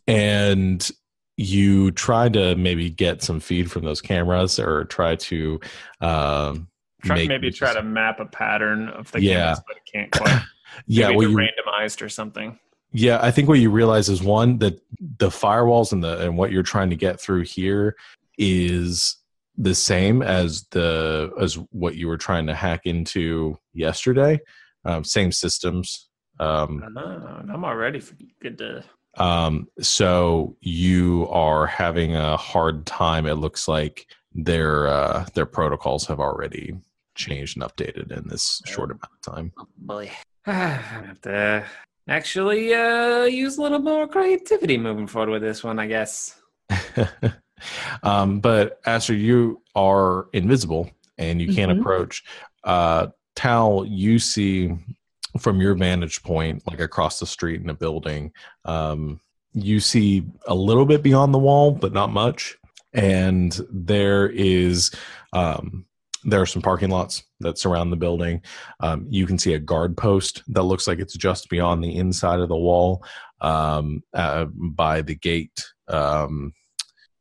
and you try to maybe get some feed from those cameras or try to um, Try, maybe try to map a pattern of the Yeah. games, but it can't quite. yeah well you randomized or something. Yeah, I think what you realize is one that the firewalls and the and what you're trying to get through here is the same as the as what you were trying to hack into yesterday. Um, same systems. Um, No, I'm already good to. um, so you are having a hard time. It looks like their uh, their protocols have already changed and updated in this short amount of time. Boy, I have to actually uh, use a little more creativity moving forward with this one, I guess. um, but Aster, you are invisible and you can't Mhm. approach. Uh, Tal, you see from your vantage point, like across the street in a building, um, you see a little bit beyond the wall, but not much. And there is, um, there are some parking lots that surround the building. Um, you can see a guard post that looks like it's just beyond the inside of the wall um, uh, by the gate. Um,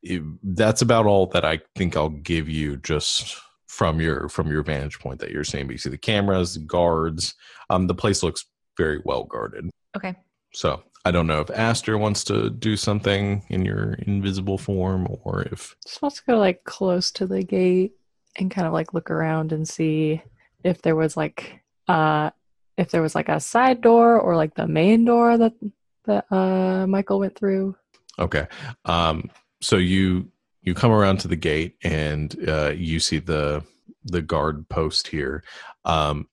it- that's about all that I think I'll give you just from your from your vantage point that you're seeing. But you see the cameras, guards. Um, the place looks very well guarded. Okay. So I don't know if Aster wants to do something in your invisible form or if Just wants to go like close to the gate and kind of like look around and see if there was like uh if there was like a side door or like the main door that that uh Michael went through. Okay. Um, so you you come around to the gate and uh, you see the the guard post here. Um,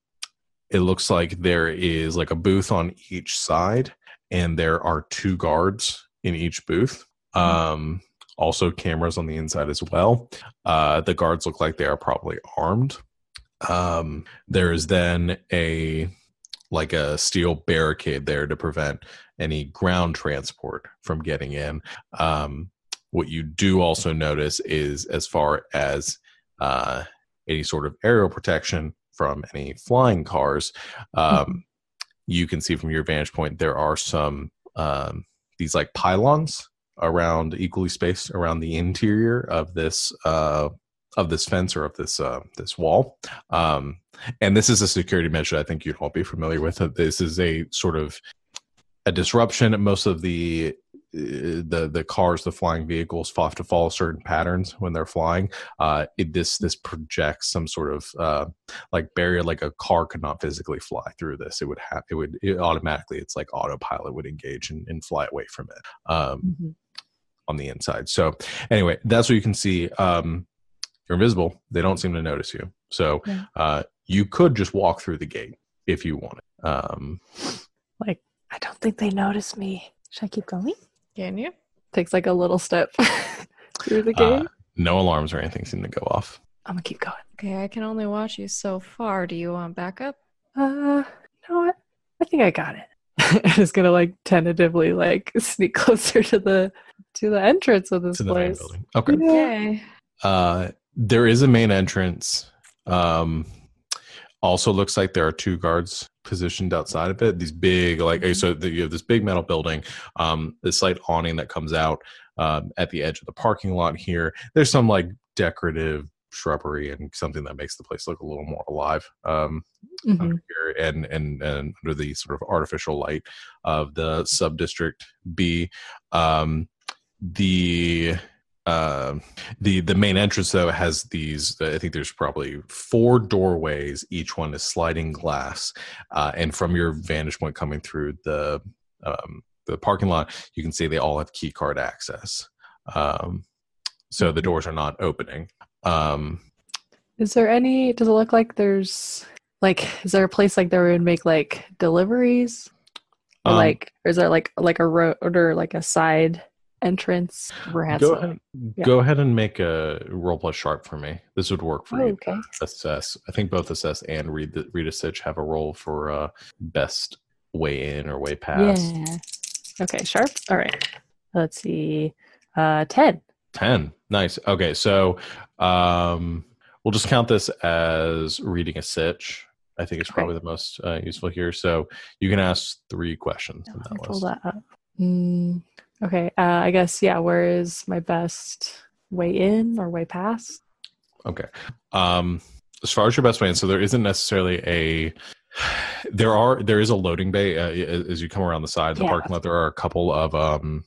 it looks like there is like a booth on each side, and there are two guards in each booth. Um, also, cameras on the inside as well. Uh, the guards look like they are probably armed. Um, there is then a like a steel barricade there to prevent any ground transport from getting in. Um, what you do also notice is as far as uh, any sort of aerial protection from any flying cars, um, you can see from your vantage point there are some um, these like pylons around equally spaced around the interior of this uh, of this fence or of this uh, this wall. Um, and this is a security measure I think you'd all be familiar with. This is a sort of a disruption. Most of the the the cars, the flying vehicles, have to follow certain patterns when they're flying. Uh, it, this this projects some sort of uh, like barrier, like a car could not physically fly through this. It would have it would it automatically. It's like autopilot would engage and, and fly away from it um, Mhm. on the inside. So anyway, that's what you can see. Um, you're invisible. They don't seem to notice you. So Yeah. uh, you could just walk through the gate if you wanted. Um, Like, I don't think they noticed me. Should I keep going? Can you? Takes like a little step through the uh, no alarms or anything seem to go off. I'm gonna keep going. Okay, I can only watch you so far. Do you want backup? Uh, you know what? I think I got it. and is gonna like tentatively like sneak closer to the to the entrance of this to the main place. building. Okay. Yay. Uh, there is a main entrance. Um, also looks like there are two guards positioned outside of it. These big, like, Mm-hmm. so the, you have this big metal building, um, this slight awning that comes out um, at the edge of the parking lot here. There's some like decorative shrubbery and something that makes the place look a little more alive. Um, Mhm. under here and and and under the sort of artificial light of the sub district B. Um, the uh, the the main entrance though has these. I think there's probably four doorways. Each one is sliding glass, uh, and from your vantage point coming through the um, the parking lot, you can see they all have key card access. Um, so the doors are not opening. Um, Is there any? Does it look like there's like? Is there a place like there would make like deliveries, or Um, like, or is there like like a road or like a side entrance? Perhaps. go ahead, yeah. go ahead and make a roll plus sharp for me. This would work for Oh, you. okay. assess. I think both assess and read the read a sitch have a role for uh best way in or way past. Yeah. Okay. Sharp. All right. Let's see. Uh, ten. Ten. Nice. Okay, so um we'll just count this as reading a sitch. I think it's Okay. probably the most uh, useful here. So you can ask three questions in Let that pull that up. Mm, okay. Uh, I guess yeah. Where is my best way in or way past? Okay. Um, as far as your best way in, so there isn't necessarily a. There are there is a loading bay uh, as you come around the side of the Yeah. parking lot. There are a couple of um,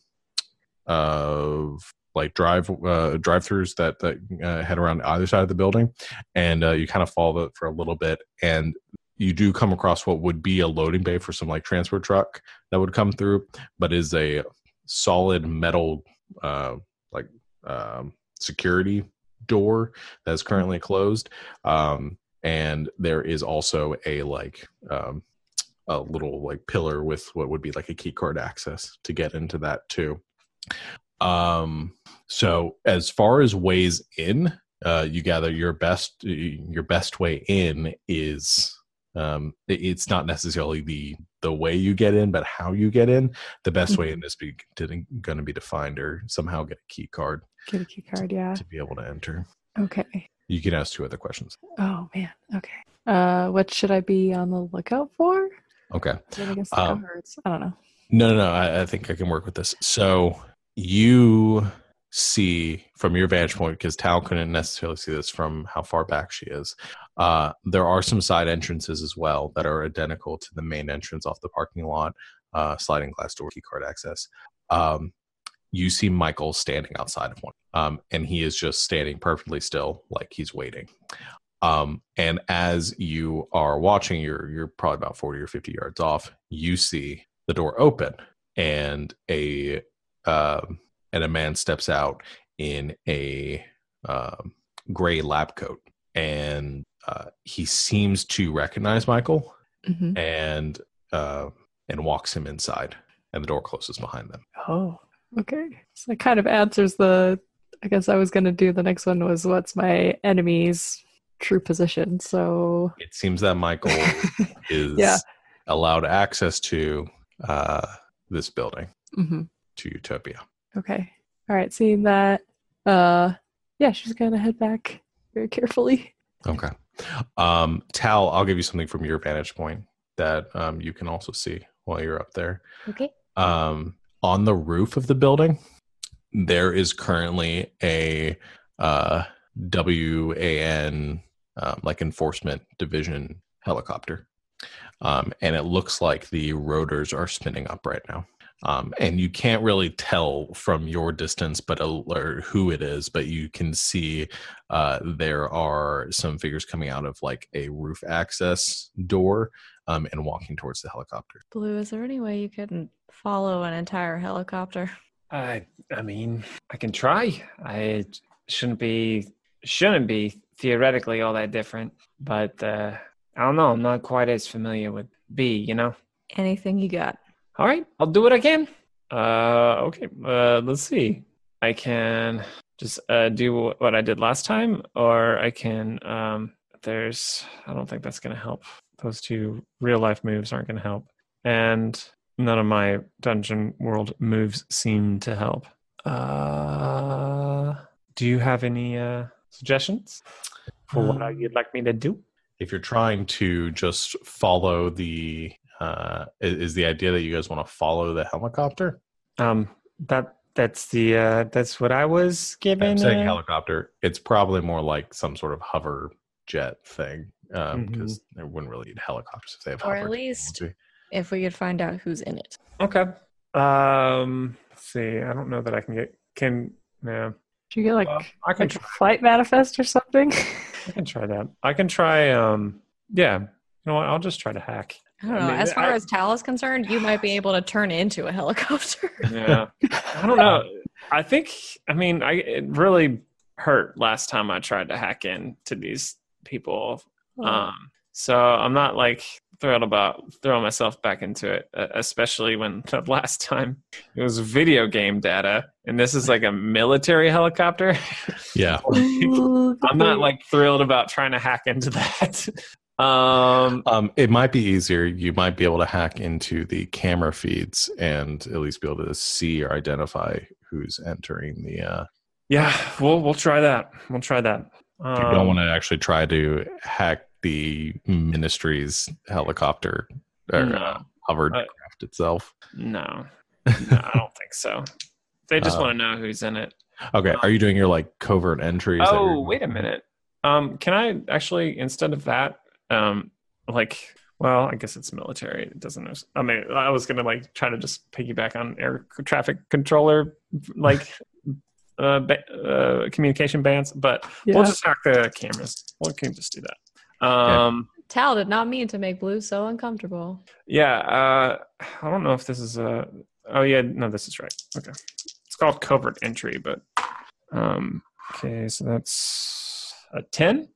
of like drive uh, drive throughs that that uh, head around either side of the building, and uh, you kind of follow it for a little bit, and you do come across what would be a loading bay for some like transport truck that would come through, but is a solid metal uh, like um, security door that is currently closed. Um and there is also a like um a little like pillar with what would be like a key card access to get into that too. Um so as far as ways in uh you gather your best your best way in is um it- it's not necessarily the the way you get in but how you get in the best way in is be going to be to find or somehow get a key card Get a key card. Yeah. to be able to enter Okay. you can ask two other questions. Oh man. Okay. Uh, what should I be on the lookout for? Okay. I guess Um. I don't know. No, no, no. I, I think I can work with this. So you see from your vantage point, because Tal couldn't necessarily see this from how far back she is. Uh, there are some side entrances as well that are identical to the main entrance off the parking lot, uh, sliding glass door, key card access. Um, you see Michael standing outside of one, um, and he is just standing perfectly still, like he's waiting. Um, and as you are watching, you're you're probably about forty or fifty yards off. You see the door open, and a um, and a man steps out in a um, gray lab coat, and uh, he seems to recognize Michael hmm and uh, and walks him inside, and the door closes behind them. Oh, okay. So it kind of answers the. I guess I was gonna do the next one was what's my enemy's true position. So It seems that Michael is Yeah. allowed access to uh, this building mhm. to Utopia. Okay. All right. Seeing that, uh, yeah, she's gonna head back very carefully. Okay. Um, Tal, I'll give you something from your vantage point that um, you can also see while you're up there. Okay. Um, on the roof of the building, there is currently a uh, WAN, um, like enforcement division helicopter. Um, and it looks like the rotors are spinning up right now. Um, and you can't really tell from your distance, but or who it is, but you can see uh, there are some figures coming out of like a roof access door um, and walking towards the helicopter. Blue, is there any way you could follow an entire helicopter? I I mean, I can try. I shouldn't be shouldn't be theoretically all that different, but uh, I don't know. I'm not quite as familiar with B. You know. Anything you got? All right, I'll do what I can. Uh, okay. Uh, let's see. I can just uh, do what I did last time, or I can. Um, there's. I don't think that's gonna help. Those two real life moves aren't gonna help. And none of my dungeon world moves seem to help. Uh, do you have any uh, suggestions for what Um, you'd like me to do? if you're trying to just follow the uh is, is the idea that you guys want to follow the helicopter Um, that that's the uh, that's what I was given. i'm saying uh, helicopter it's probably more like some sort of hover jet thing um Mhm. because they wouldn't really need helicopters if they have Or hover at least- technology. If we could find out who's in it. Okay. Um, let's see. I don't know that I can get can. Yeah, Did you get like, Well, I can like a flight manifest or something? I can try that. I can try. Um, yeah. You know what? I'll just try to hack. I don't I know. mean, as far I- as Tal is concerned, you might be able to turn into a helicopter. Yeah. I don't know. I think. I mean, I it really hurt last time I tried to hack in to these people. Um, so I'm not like thrilled about throwing myself back into it, uh, especially when the last time it was video game data, and this is like a military helicopter. yeah I'm not like thrilled about trying to hack into that. Um, um it might be easier you might be able to hack into the camera feeds and at least be able to see or identify who's entering the uh yeah, we'll we'll try that. We'll try that. Um, you don't want to actually try to hack the ministry's helicopter or No. uh, hovercraft itself No, no, I don't think so. They just Uh, want to know who's in it. Okay, are you doing your like covert entries? Oh, wait a minute. Um, can I actually instead of that, um, like, well, I guess it's military. It doesn't. I mean, I was gonna like try to just piggyback on air traffic controller, like, uh, ba- uh communication bands, but Yeah. we'll just hack the cameras. We can just do that. Um, Tal did not mean to make Blue so uncomfortable. yeah. Uh, I don't know if this is a. Oh yeah, no, this is right. Okay, it's called covert entry, but um, okay, so that's a ten.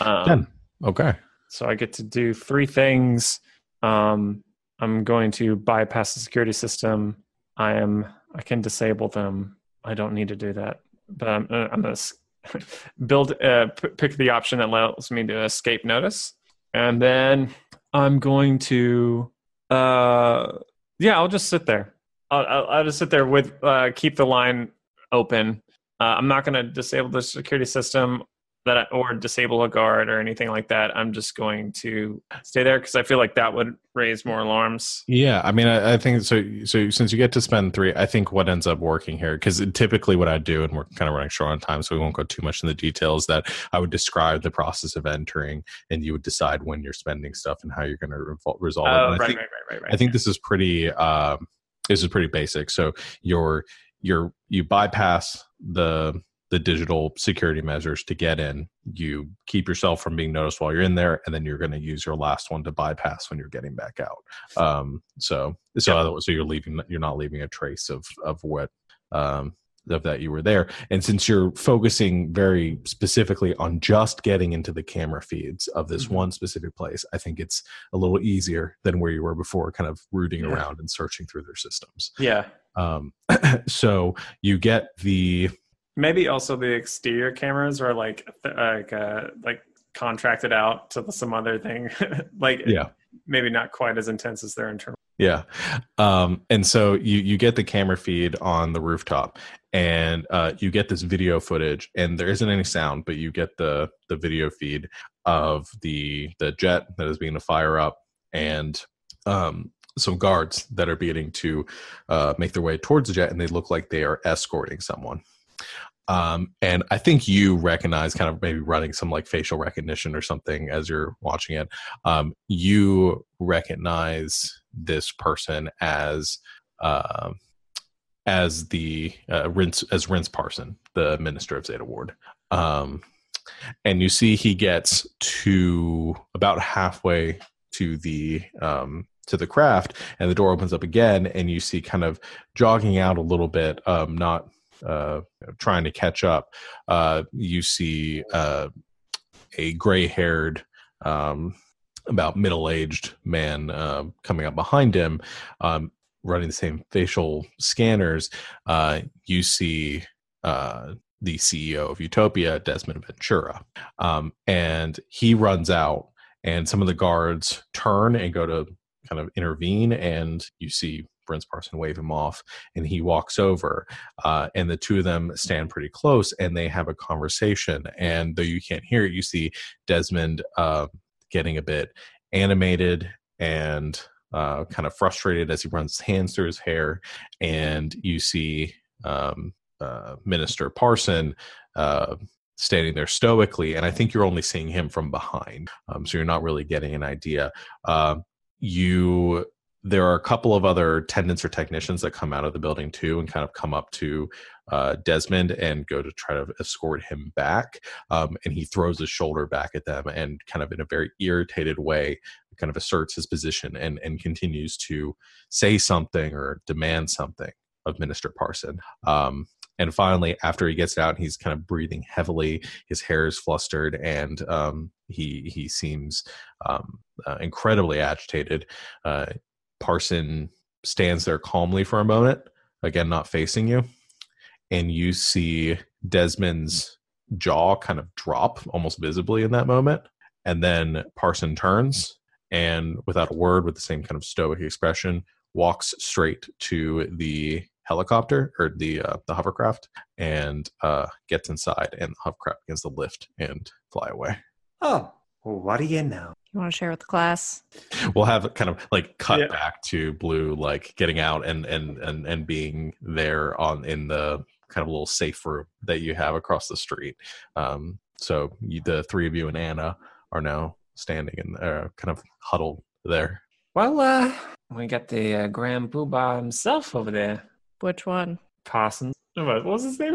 Um, 10. Okay. So I get to do three things. Um, I'm going to bypass the security system. I am. I can disable them. I don't need to do that, but I'm. Uh, I'm gonna build. Uh, p- pick the option that allows me to escape notice, and then I'm going to. Uh, yeah, I'll just sit there. I'll, I'll, I'll just sit there with uh, keep the line open. Uh, I'm not going to disable the security system that I, or disable a guard or anything like that. I'm just going to stay there because I feel like that would raise more alarms. Yeah, I mean, I, I think so. So since you get to spend three, I think what ends up working here, because typically what I do, and we're kind of running short on time, so we won't go too much in the details. That I would describe the process of entering, and you would decide when you're spending stuff and how you're going to revol- resolve. Oh, And right, I think, right, right, right, right. I think this is pretty. Um, this is pretty basic. So you're you're you bypass the the digital security measures to get in. You keep yourself from being noticed while you're in there, and then you're going to use your last one to bypass when you're getting back out. Um, so so so you're leaving you're not leaving a trace of of what um, of that you were there. And since you're focusing very specifically on just getting into the camera feeds of this Mhm. one specific place, I think it's a little easier than where you were before, kind of rooting Yeah. around and searching through their systems. yeah. Um, so you get the Maybe also the exterior cameras are like like uh, like contracted out to some other thing. like yeah maybe not quite as intense as their internal. Yeah. Um, and so you, you get the camera feed on the rooftop and uh, you get this video footage and there isn't any sound, but you get the, the video feed of the, the jet that is being to fire up and um, some guards that are beginning to uh, make their way towards the jet and they look like they are escorting someone. Um, and I think you recognize kind of maybe running some like facial recognition or something as you're watching it. Um, you recognize this person as uh, as the uh, Rince as Rince Parson, the minister of Zeta Ward. Um, and you see he gets to about halfway to the um, to the craft, and the door opens up again, and you see kind of jogging out a little bit, um, not uh, trying to catch up. Uh, you see uh, a gray-haired, um, about middle-aged man uh, coming up behind him, um, running the same facial scanners. Uh, you see uh, the CEO of Utopia, Desmond Ventura, um, and he runs out, and some of the guards turn and go to kind of intervene, and you see Rince Parson wave him off, and he walks over, uh, and the two of them stand pretty close, and they have a conversation. And though you can't hear it, you see Desmond uh, getting a bit animated and uh, kind of frustrated as he runs his hands through his hair, and you see um, uh, Minister Parson uh, standing there stoically, and I think you're only seeing him from behind, um, so you're not really getting an idea. Uh, you there are a couple of other attendants or technicians that come out of the building too and kind of come up to uh, Desmond and go to try to escort him back. Um, and he throws his shoulder back at them and kind of in a very irritated way kind of asserts his position and, and continues to say something or demand something of Minister Parson. Um, and finally, after he gets out, he's kind of breathing heavily. His hair is flustered, and um, he he seems um, uh, incredibly agitated. Uh, Parson stands there calmly for a moment, again, not facing you. And you see Desmond's jaw kind of drop almost visibly in that moment. And then Parson turns and, without a word, with the same kind of stoic expression, walks straight to the helicopter or the uh, the hovercraft and uh, gets inside and the hovercraft begins to lift and fly away. Oh, well, what do you know? You want to share with the class? we'll have it kind of like cut Yeah. back to blue like getting out and and and and being there on in the kind of little safe room that you have across the street um so you, the three of you and anna are now standing and uh, kind of huddled there Well, uh, we got the uh, Grand Poobah himself over there, Which one? Parsons. What what was his name?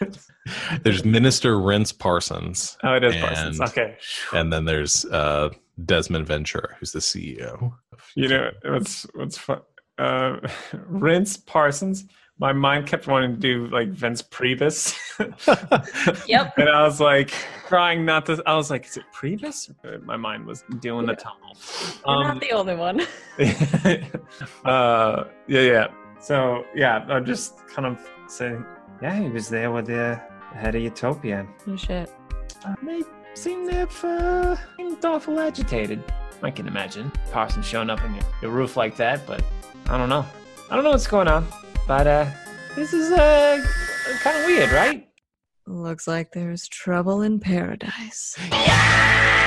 there's minister Rince parsons oh, it is And- Parsons. Okay. and then there's uh desmond ventura who's the ceo You know what's what's fun? Uh, Rince Parsons. My mind kept wanting to do like Reince Priebus. Yep. and I was like trying not to. I was like, is it Priebus? My mind was doing the tunnel. You're Um, not the only one. uh, yeah, yeah. So yeah, I'm just kind of saying. Yeah, he was there with the head of Utopia. oh shit. Uh, they seem to have uh, seemed awful agitated. I can imagine Parsons showing up on your, your roof like that, but I don't know. I don't know what's going on, but uh, this is uh, kind of weird, right? Looks like there's trouble in paradise. Yeah!